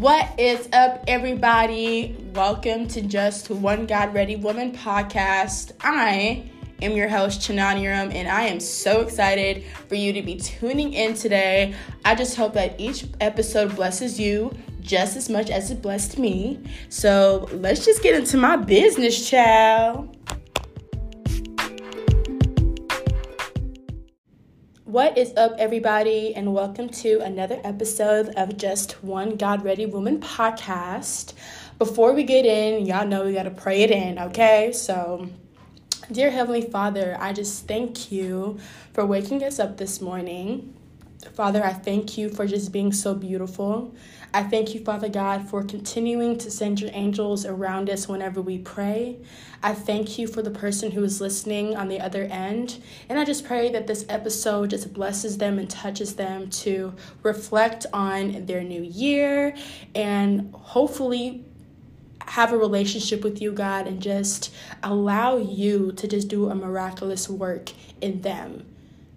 What is up, everybody? Welcome to Just One God Ready Woman podcast. I am your host, Chananiram, and I am so excited for you to be tuning in today. I just hope that each episode blesses you just as much as it blessed me. So let's just get into my business, child. What is up, everybody, and welcome to another episode of Just One God Ready Woman podcast. Before we get in, y'all know we got to pray it in, okay? So, dear Heavenly Father, I just thank you for waking us up this morning. Father, I thank you for just being so beautiful. I thank you, Father God, for continuing to send your angels around us whenever we pray. I thank you for the person who is listening on the other end. And I just pray that this episode just blesses them and touches them to reflect on their new year and hopefully have a relationship with you, God, and just allow you to just do a miraculous work in them.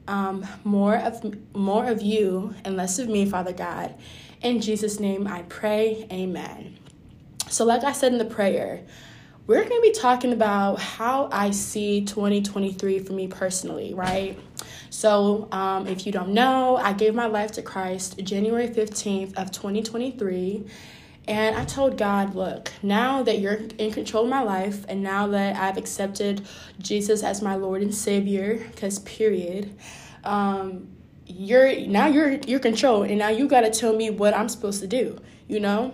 Um, more of more of you and less of me, Father God. In Jesus' name I pray, amen. So, like I said in the prayer, we're going to be talking about how I see 2023 for me personally, right? So, um, if you don't know, I gave my life to Christ January 15th of 2023. And I told God, look, now that you're in control of my life, and now that I've accepted Jesus as my Lord and Savior, because period, um, you're now you're you're control and now you got to tell me what I'm supposed to do, you know?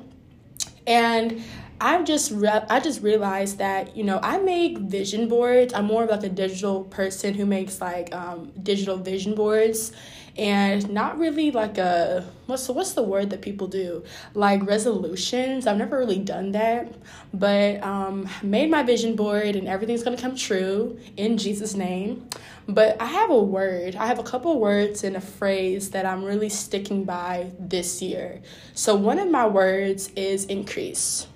And I've just re- I just realized that you know I make vision boards. I'm more of like a digital person who makes like um, digital vision boards, and not really like a what's the, what's the word that people do like resolutions. I've never really done that, but um, made my vision board and everything's gonna come true in Jesus' name. But I have a word. I have a couple words and a phrase that I'm really sticking by this year. So one of my words is increase.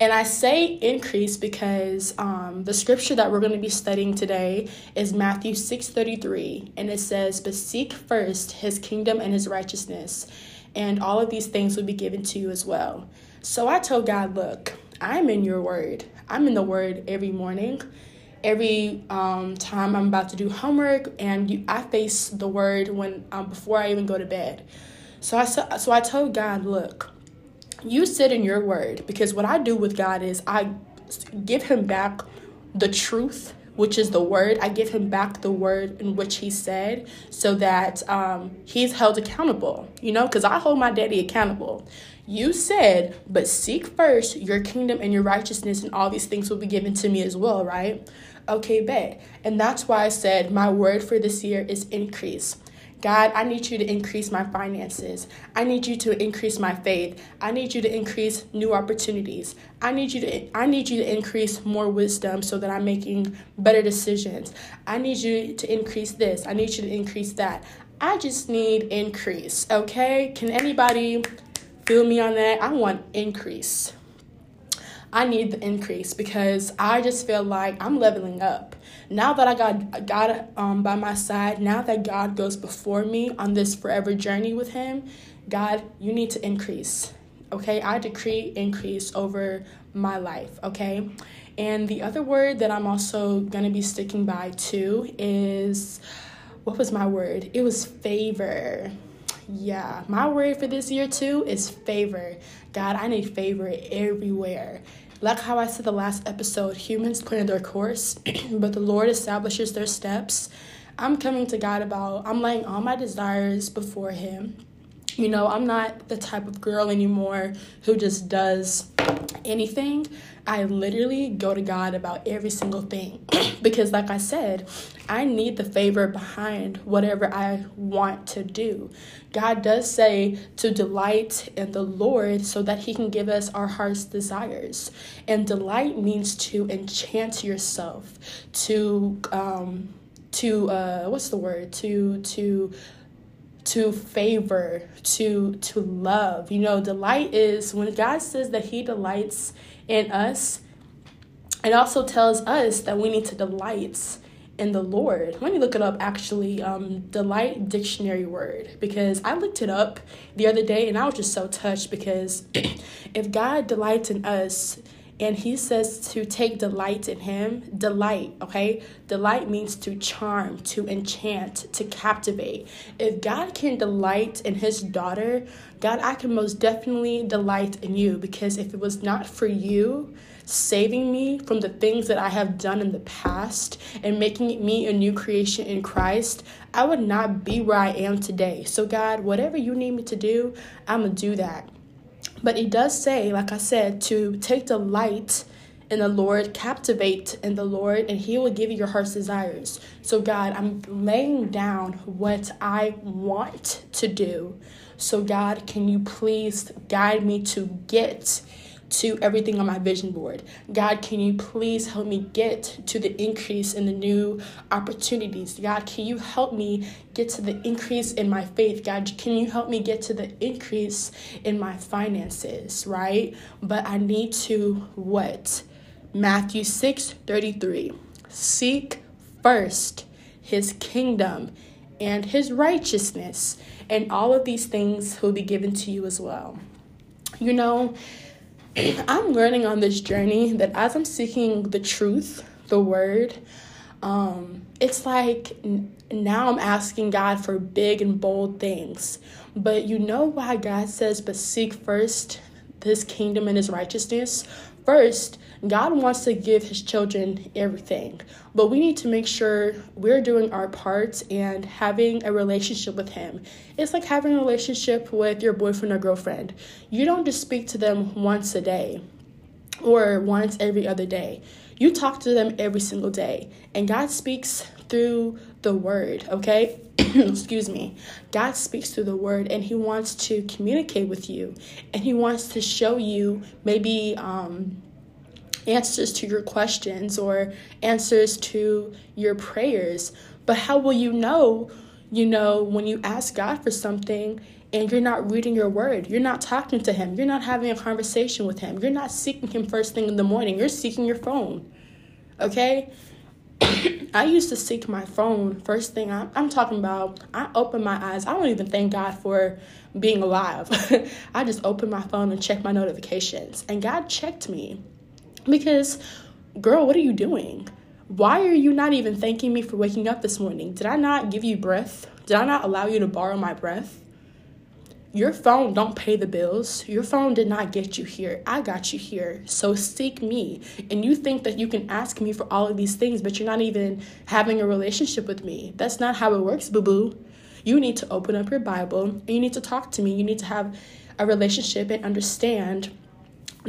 And I say increase because um, the scripture that we're going to be studying today is Matthew 6:33, and it says, "But seek first his kingdom and his righteousness, and all of these things will be given to you as well." So I told God, "Look, I'm in your word. I'm in the word every morning." Every um, time I'm about to do homework, and you, I face the word when um, before I even go to bed. So I so I told God, "Look, you sit in your word because what I do with God is I give him back the truth which is the word. I give him back the word in which he said so that um, he's held accountable, you know, because I hold my daddy accountable. You said, but seek first your kingdom and your righteousness, and all these things will be given to me as well, right? Okay, bet. And that's why I said my word for this year is increase. God, I need you to increase my finances. I need you to increase my faith. I need you to increase new opportunities. I need you to I need you to increase more wisdom so that I'm making better decisions. I need you to increase this. I need you to increase that. I just need increase, okay? Can anybody feel me on that? I want increase. I need the increase because I just feel like I'm leveling up. Now that I got God um, by my side, now that God goes before me on this forever journey with Him, God, you need to increase. Okay, I decree increase over my life. Okay, and the other word that I'm also gonna be sticking by too is what was my word? It was favor. Yeah, my word for this year too is favor. God, I need favor everywhere. Like how I said the last episode, humans plan their course, but the Lord establishes their steps. I'm coming to God about, I'm laying all my desires before Him. You know, I'm not the type of girl anymore who just does anything. I literally go to God about every single thing because, like I said, I need the favor behind whatever I want to do. God does say to delight in the Lord so that He can give us our heart's desires. And delight means to enchant yourself, to, um, to, uh, what's the word? To, to, to favor, to to love. You know, delight is when God says that he delights in us, it also tells us that we need to delight in the Lord. Let me look it up actually, um, delight dictionary word, because I looked it up the other day and I was just so touched because if God delights in us, and he says to take delight in him. Delight, okay? Delight means to charm, to enchant, to captivate. If God can delight in his daughter, God, I can most definitely delight in you because if it was not for you, saving me from the things that I have done in the past and making me a new creation in Christ, I would not be where I am today. So, God, whatever you need me to do, I'm going to do that. But it does say, like I said, to take delight in the Lord, captivate in the Lord, and He will give you your heart's desires. So, God, I'm laying down what I want to do. So, God, can you please guide me to get to everything on my vision board. God, can you please help me get to the increase in the new opportunities? God, can you help me get to the increase in my faith? God, can you help me get to the increase in my finances, right? But I need to what? Matthew 6 33. Seek first his kingdom and his righteousness, and all of these things will be given to you as well. You know, I'm learning on this journey that as I'm seeking the truth, the word, um, it's like n- now I'm asking God for big and bold things. But you know why God says, but seek first his kingdom and his righteousness? First, God wants to give his children everything, but we need to make sure we're doing our parts and having a relationship with him. It's like having a relationship with your boyfriend or girlfriend. You don't just speak to them once a day or once every other day. You talk to them every single day, and God speaks through the word, okay? Excuse me. God speaks through the word and he wants to communicate with you and he wants to show you maybe um answers to your questions or answers to your prayers. But how will you know, you know, when you ask God for something and you're not reading your word, you're not talking to Him, you're not having a conversation with Him, you're not seeking Him first thing in the morning, you're seeking your phone. Okay? I used to seek my phone first thing I'm, I'm talking about. I open my eyes. I don't even thank God for being alive. I just open my phone and check my notifications. And God checked me. Because, girl, what are you doing? Why are you not even thanking me for waking up this morning? Did I not give you breath? Did I not allow you to borrow my breath? Your phone don't pay the bills. Your phone did not get you here. I got you here. So seek me. And you think that you can ask me for all of these things, but you're not even having a relationship with me. That's not how it works, boo boo. You need to open up your Bible and you need to talk to me. You need to have a relationship and understand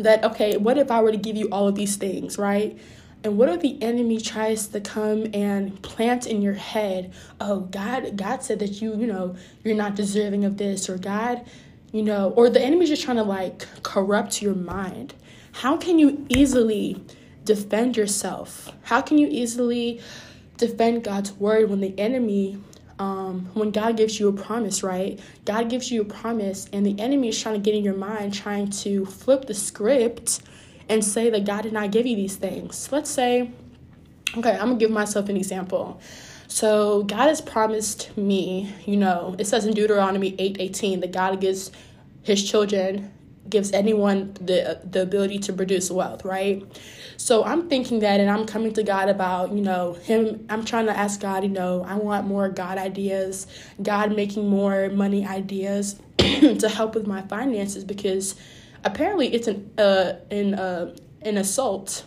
that okay what if i were to give you all of these things right? And what if the enemy tries to come and plant in your head oh god god said that you you know you're not deserving of this or god you know or the enemy's just trying to like corrupt your mind. How can you easily defend yourself? How can you easily defend god's word when the enemy um, when God gives you a promise, right? God gives you a promise, and the enemy is trying to get in your mind, trying to flip the script and say that God did not give you these things. Let's say, okay, I'm gonna give myself an example. So God has promised me, you know, it says in Deuteronomy 8 18 that God gives his children gives anyone the the ability to produce wealth, right? So I'm thinking that and I'm coming to God about, you know, him I'm trying to ask God, you know, I want more God ideas, God making more money ideas to help with my finances because apparently it's an uh an uh an assault.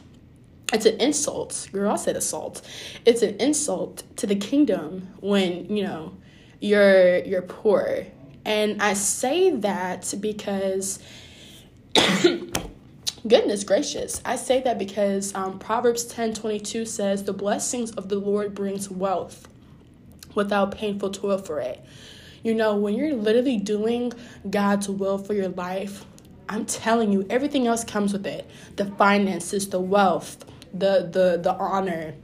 It's an insult. Girl i said assault. It's an insult to the kingdom when you know you're you're poor. And i say that because Goodness gracious. I say that because um, Proverbs 10 22 says, The blessings of the Lord brings wealth without painful toil for it. You know, when you're literally doing God's will for your life, I'm telling you, everything else comes with it. The finances, the wealth, the the the honor,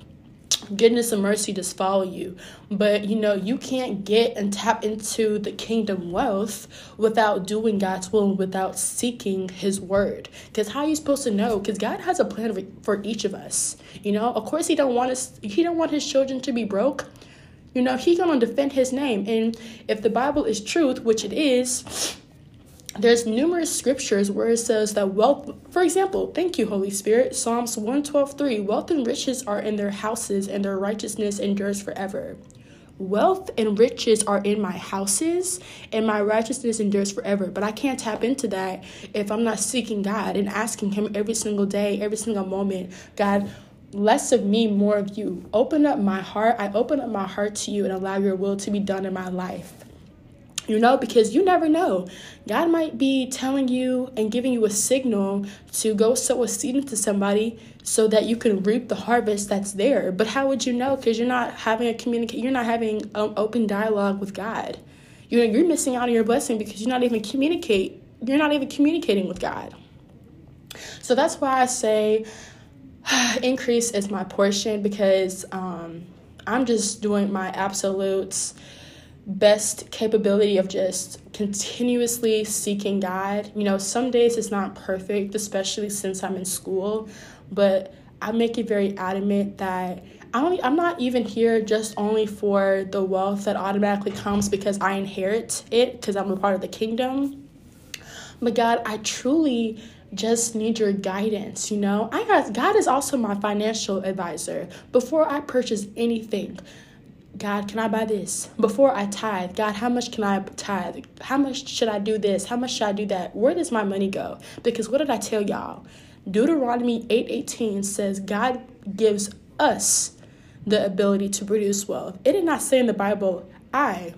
goodness and mercy just follow you. But you know, you can't get and tap into the kingdom wealth without doing God's will and without seeking his word. Because how are you supposed to know? Because God has a plan for each of us. You know, of course he don't want us he don't want his children to be broke. You know, he's gonna defend his name. And if the Bible is truth, which it is, there's numerous scriptures where it says that wealth for example thank you holy spirit psalms 112 3 wealth and riches are in their houses and their righteousness endures forever. Wealth and riches are in my houses and my righteousness endures forever. But i can't tap into that if i'm not seeking god and asking him every single day every single moment god less of me more of you. Open up my heart. I open up my heart to you and allow your will to be done in my life you know, because you never know. God might be telling you and giving you a signal to go sow a seed into somebody so that you can reap the harvest that's there. But how would you know? Because you're not having a communicate. You're not having um, open dialogue with God. You know, you're missing out on your blessing because you're not even communicate. You're not even communicating with God. So that's why I say increase is my portion because um, I'm just doing my absolutes best capability of just continuously seeking God. You know, some days it's not perfect, especially since I'm in school, but I make it very adamant that I only, I'm not even here just only for the wealth that automatically comes because I inherit it because I'm a part of the kingdom. But God, I truly just need your guidance, you know? I got God is also my financial advisor. Before I purchase anything, God, can I buy this? Before I tithe, God, how much can I tithe? How much should I do this? How much should I do that? Where does my money go? Because what did I tell y'all? Deuteronomy 8:18 says God gives us the ability to produce wealth. It did not say in the Bible, I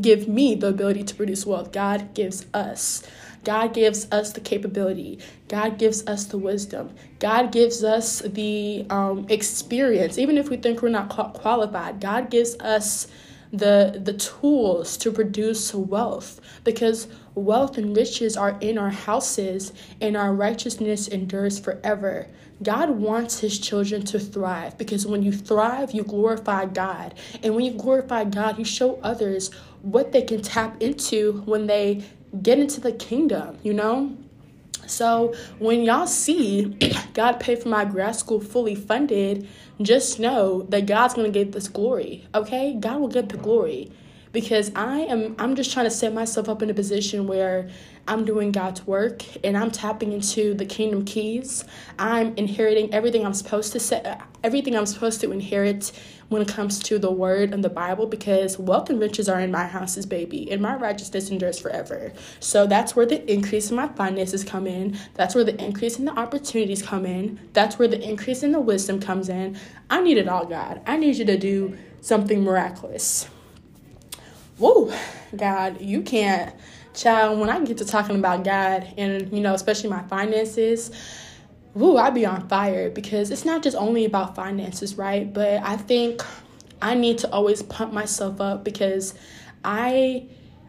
give me the ability to produce wealth. God gives us. God gives us the capability. God gives us the wisdom. God gives us the um, experience. Even if we think we're not qualified, God gives us the the tools to produce wealth because wealth and riches are in our houses and our righteousness endures forever. God wants his children to thrive because when you thrive, you glorify God. And when you glorify God, you show others what they can tap into when they get into the kingdom, you know? So when y'all see God pay for my grad school fully funded, just know that God's gonna get this glory. Okay? God will get the glory. Because I am I'm just trying to set myself up in a position where I'm doing God's work and I'm tapping into the kingdom keys. I'm inheriting everything I'm supposed to set everything I'm supposed to inherit when it comes to the word and the Bible because wealth and riches are in my house's baby and my righteousness endures forever. So that's where the increase in my finances come in. That's where the increase in the opportunities come in. That's where the increase in the wisdom comes in. I need it all, God. I need you to do something miraculous. Whoa, God, you can't. Child, when I get to talking about God and, you know, especially my finances, woo, I'd be on fire because it's not just only about finances, right? But I think I need to always pump myself up because I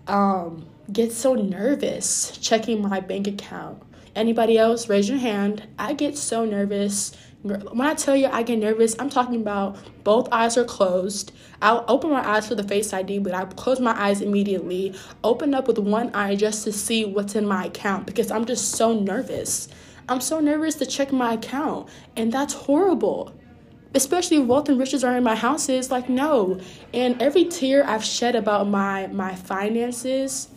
um, get so nervous checking my bank account. Anybody else, raise your hand. I get so nervous. When I tell you I get nervous, I'm talking about both eyes are closed. I'll open my eyes for the face ID, but I close my eyes immediately. Open up with one eye just to see what's in my account because I'm just so nervous. I'm so nervous to check my account, and that's horrible. Especially if wealth and riches are in my houses, like no. And every tear I've shed about my my finances,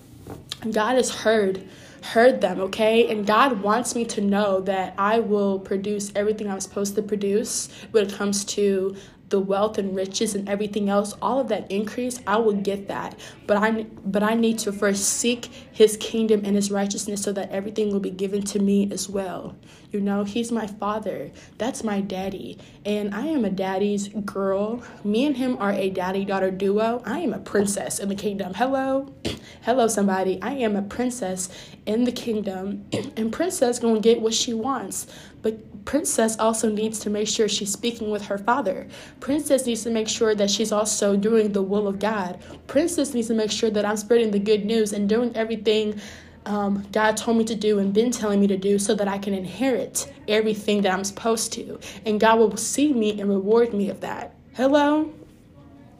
God has heard heard them, okay? And God wants me to know that I will produce everything I'm supposed to produce when it comes to the wealth and riches and everything else all of that increase i will get that. But i but i need to first seek his kingdom and his righteousness so that everything will be given to me as well. You know he's my father. That's my daddy. And i am a daddy's girl. Me and him are a daddy daughter duo. I am a princess in the kingdom. Hello? Hello somebody. I am a princess in the kingdom. And princess gonna get what she wants. But Princess also needs to make sure she's speaking with her father. Princess needs to make sure that she's also doing the will of God. Princess needs to make sure that I'm spreading the good news and doing everything um, God told me to do and been telling me to do so that I can inherit everything that I'm supposed to. And God will see me and reward me of that. Hello?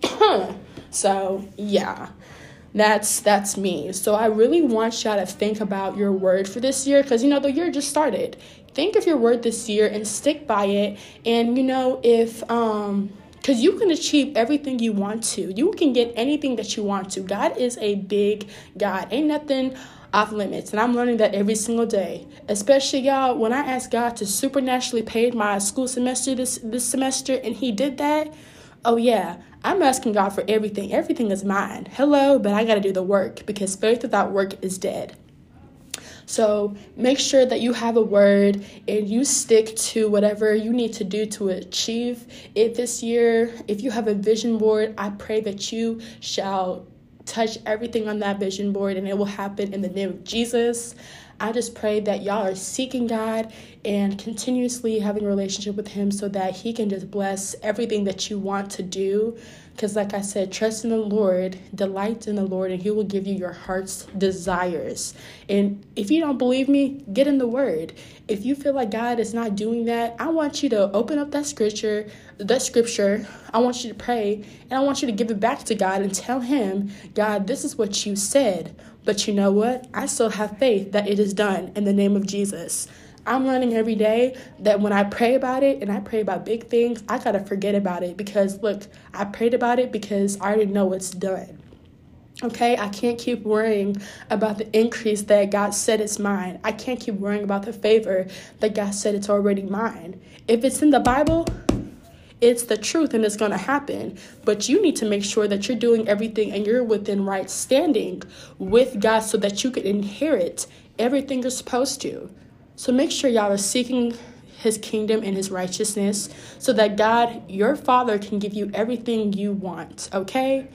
so, yeah. That's that's me. So I really want y'all to think about your word for this year cuz you know the year just started. Think of your word this year and stick by it. And you know if um because you can achieve everything you want to. You can get anything that you want to. God is a big God. Ain't nothing off limits. And I'm learning that every single day. Especially y'all, when I asked God to supernaturally pay my school semester this this semester and he did that, oh yeah, I'm asking God for everything. Everything is mine. Hello, but I got to do the work because faith without work is dead. So make sure that you have a word and you stick to whatever you need to do to achieve it this year. If you have a vision board, I pray that you shall touch everything on that vision board and it will happen in the name of Jesus. I just pray that y'all are seeking God and continuously having a relationship with Him so that He can just bless everything that you want to do. Because, like I said, trust in the Lord, delight in the Lord, and He will give you your heart's desires. And if you don't believe me, get in the Word. If you feel like God is not doing that, I want you to open up that scripture, that scripture. I want you to pray, and I want you to give it back to God and tell Him, God, this is what you said. But you know what? I still have faith that it is done in the name of Jesus. I'm learning every day that when I pray about it and I pray about big things, I gotta forget about it because look, I prayed about it because I already know it's done. Okay, I can't keep worrying about the increase that God said is mine. I can't keep worrying about the favor that God said it's already mine. If it's in the Bible, it's the truth and it's going to happen. But you need to make sure that you're doing everything and you're within right standing with God so that you can inherit everything you're supposed to. So make sure y'all are seeking his kingdom and his righteousness so that God, your Father, can give you everything you want, okay?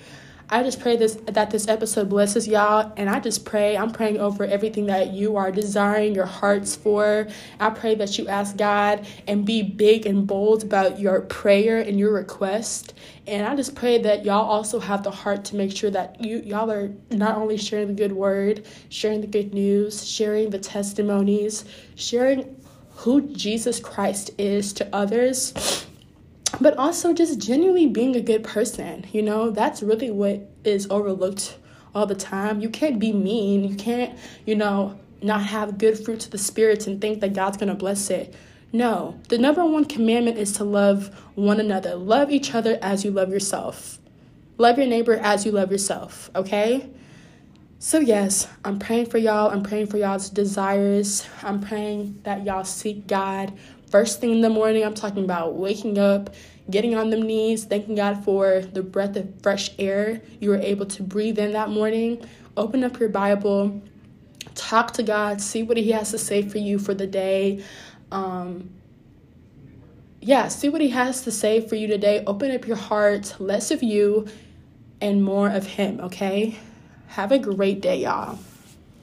I just pray this that this episode blesses y'all, and I just pray I'm praying over everything that you are desiring your hearts for. I pray that you ask God and be big and bold about your prayer and your request. And I just pray that y'all also have the heart to make sure that you y'all are not only sharing the good word, sharing the good news, sharing the testimonies, sharing who Jesus Christ is to others but also just genuinely being a good person. You know, that's really what is overlooked all the time. You can't be mean. You can't, you know, not have good fruits of the spirits and think that God's going to bless it. No, the number one commandment is to love one another. Love each other as you love yourself. Love your neighbor as you love yourself, okay? So, yes, I'm praying for y'all. I'm praying for y'all's desires. I'm praying that y'all seek God first thing in the morning. I'm talking about waking up, getting on them knees, thanking God for the breath of fresh air you were able to breathe in that morning. Open up your Bible, talk to God, see what He has to say for you for the day. Um, yeah, see what He has to say for you today. Open up your heart, less of you and more of Him, okay? Have a great day, y'all.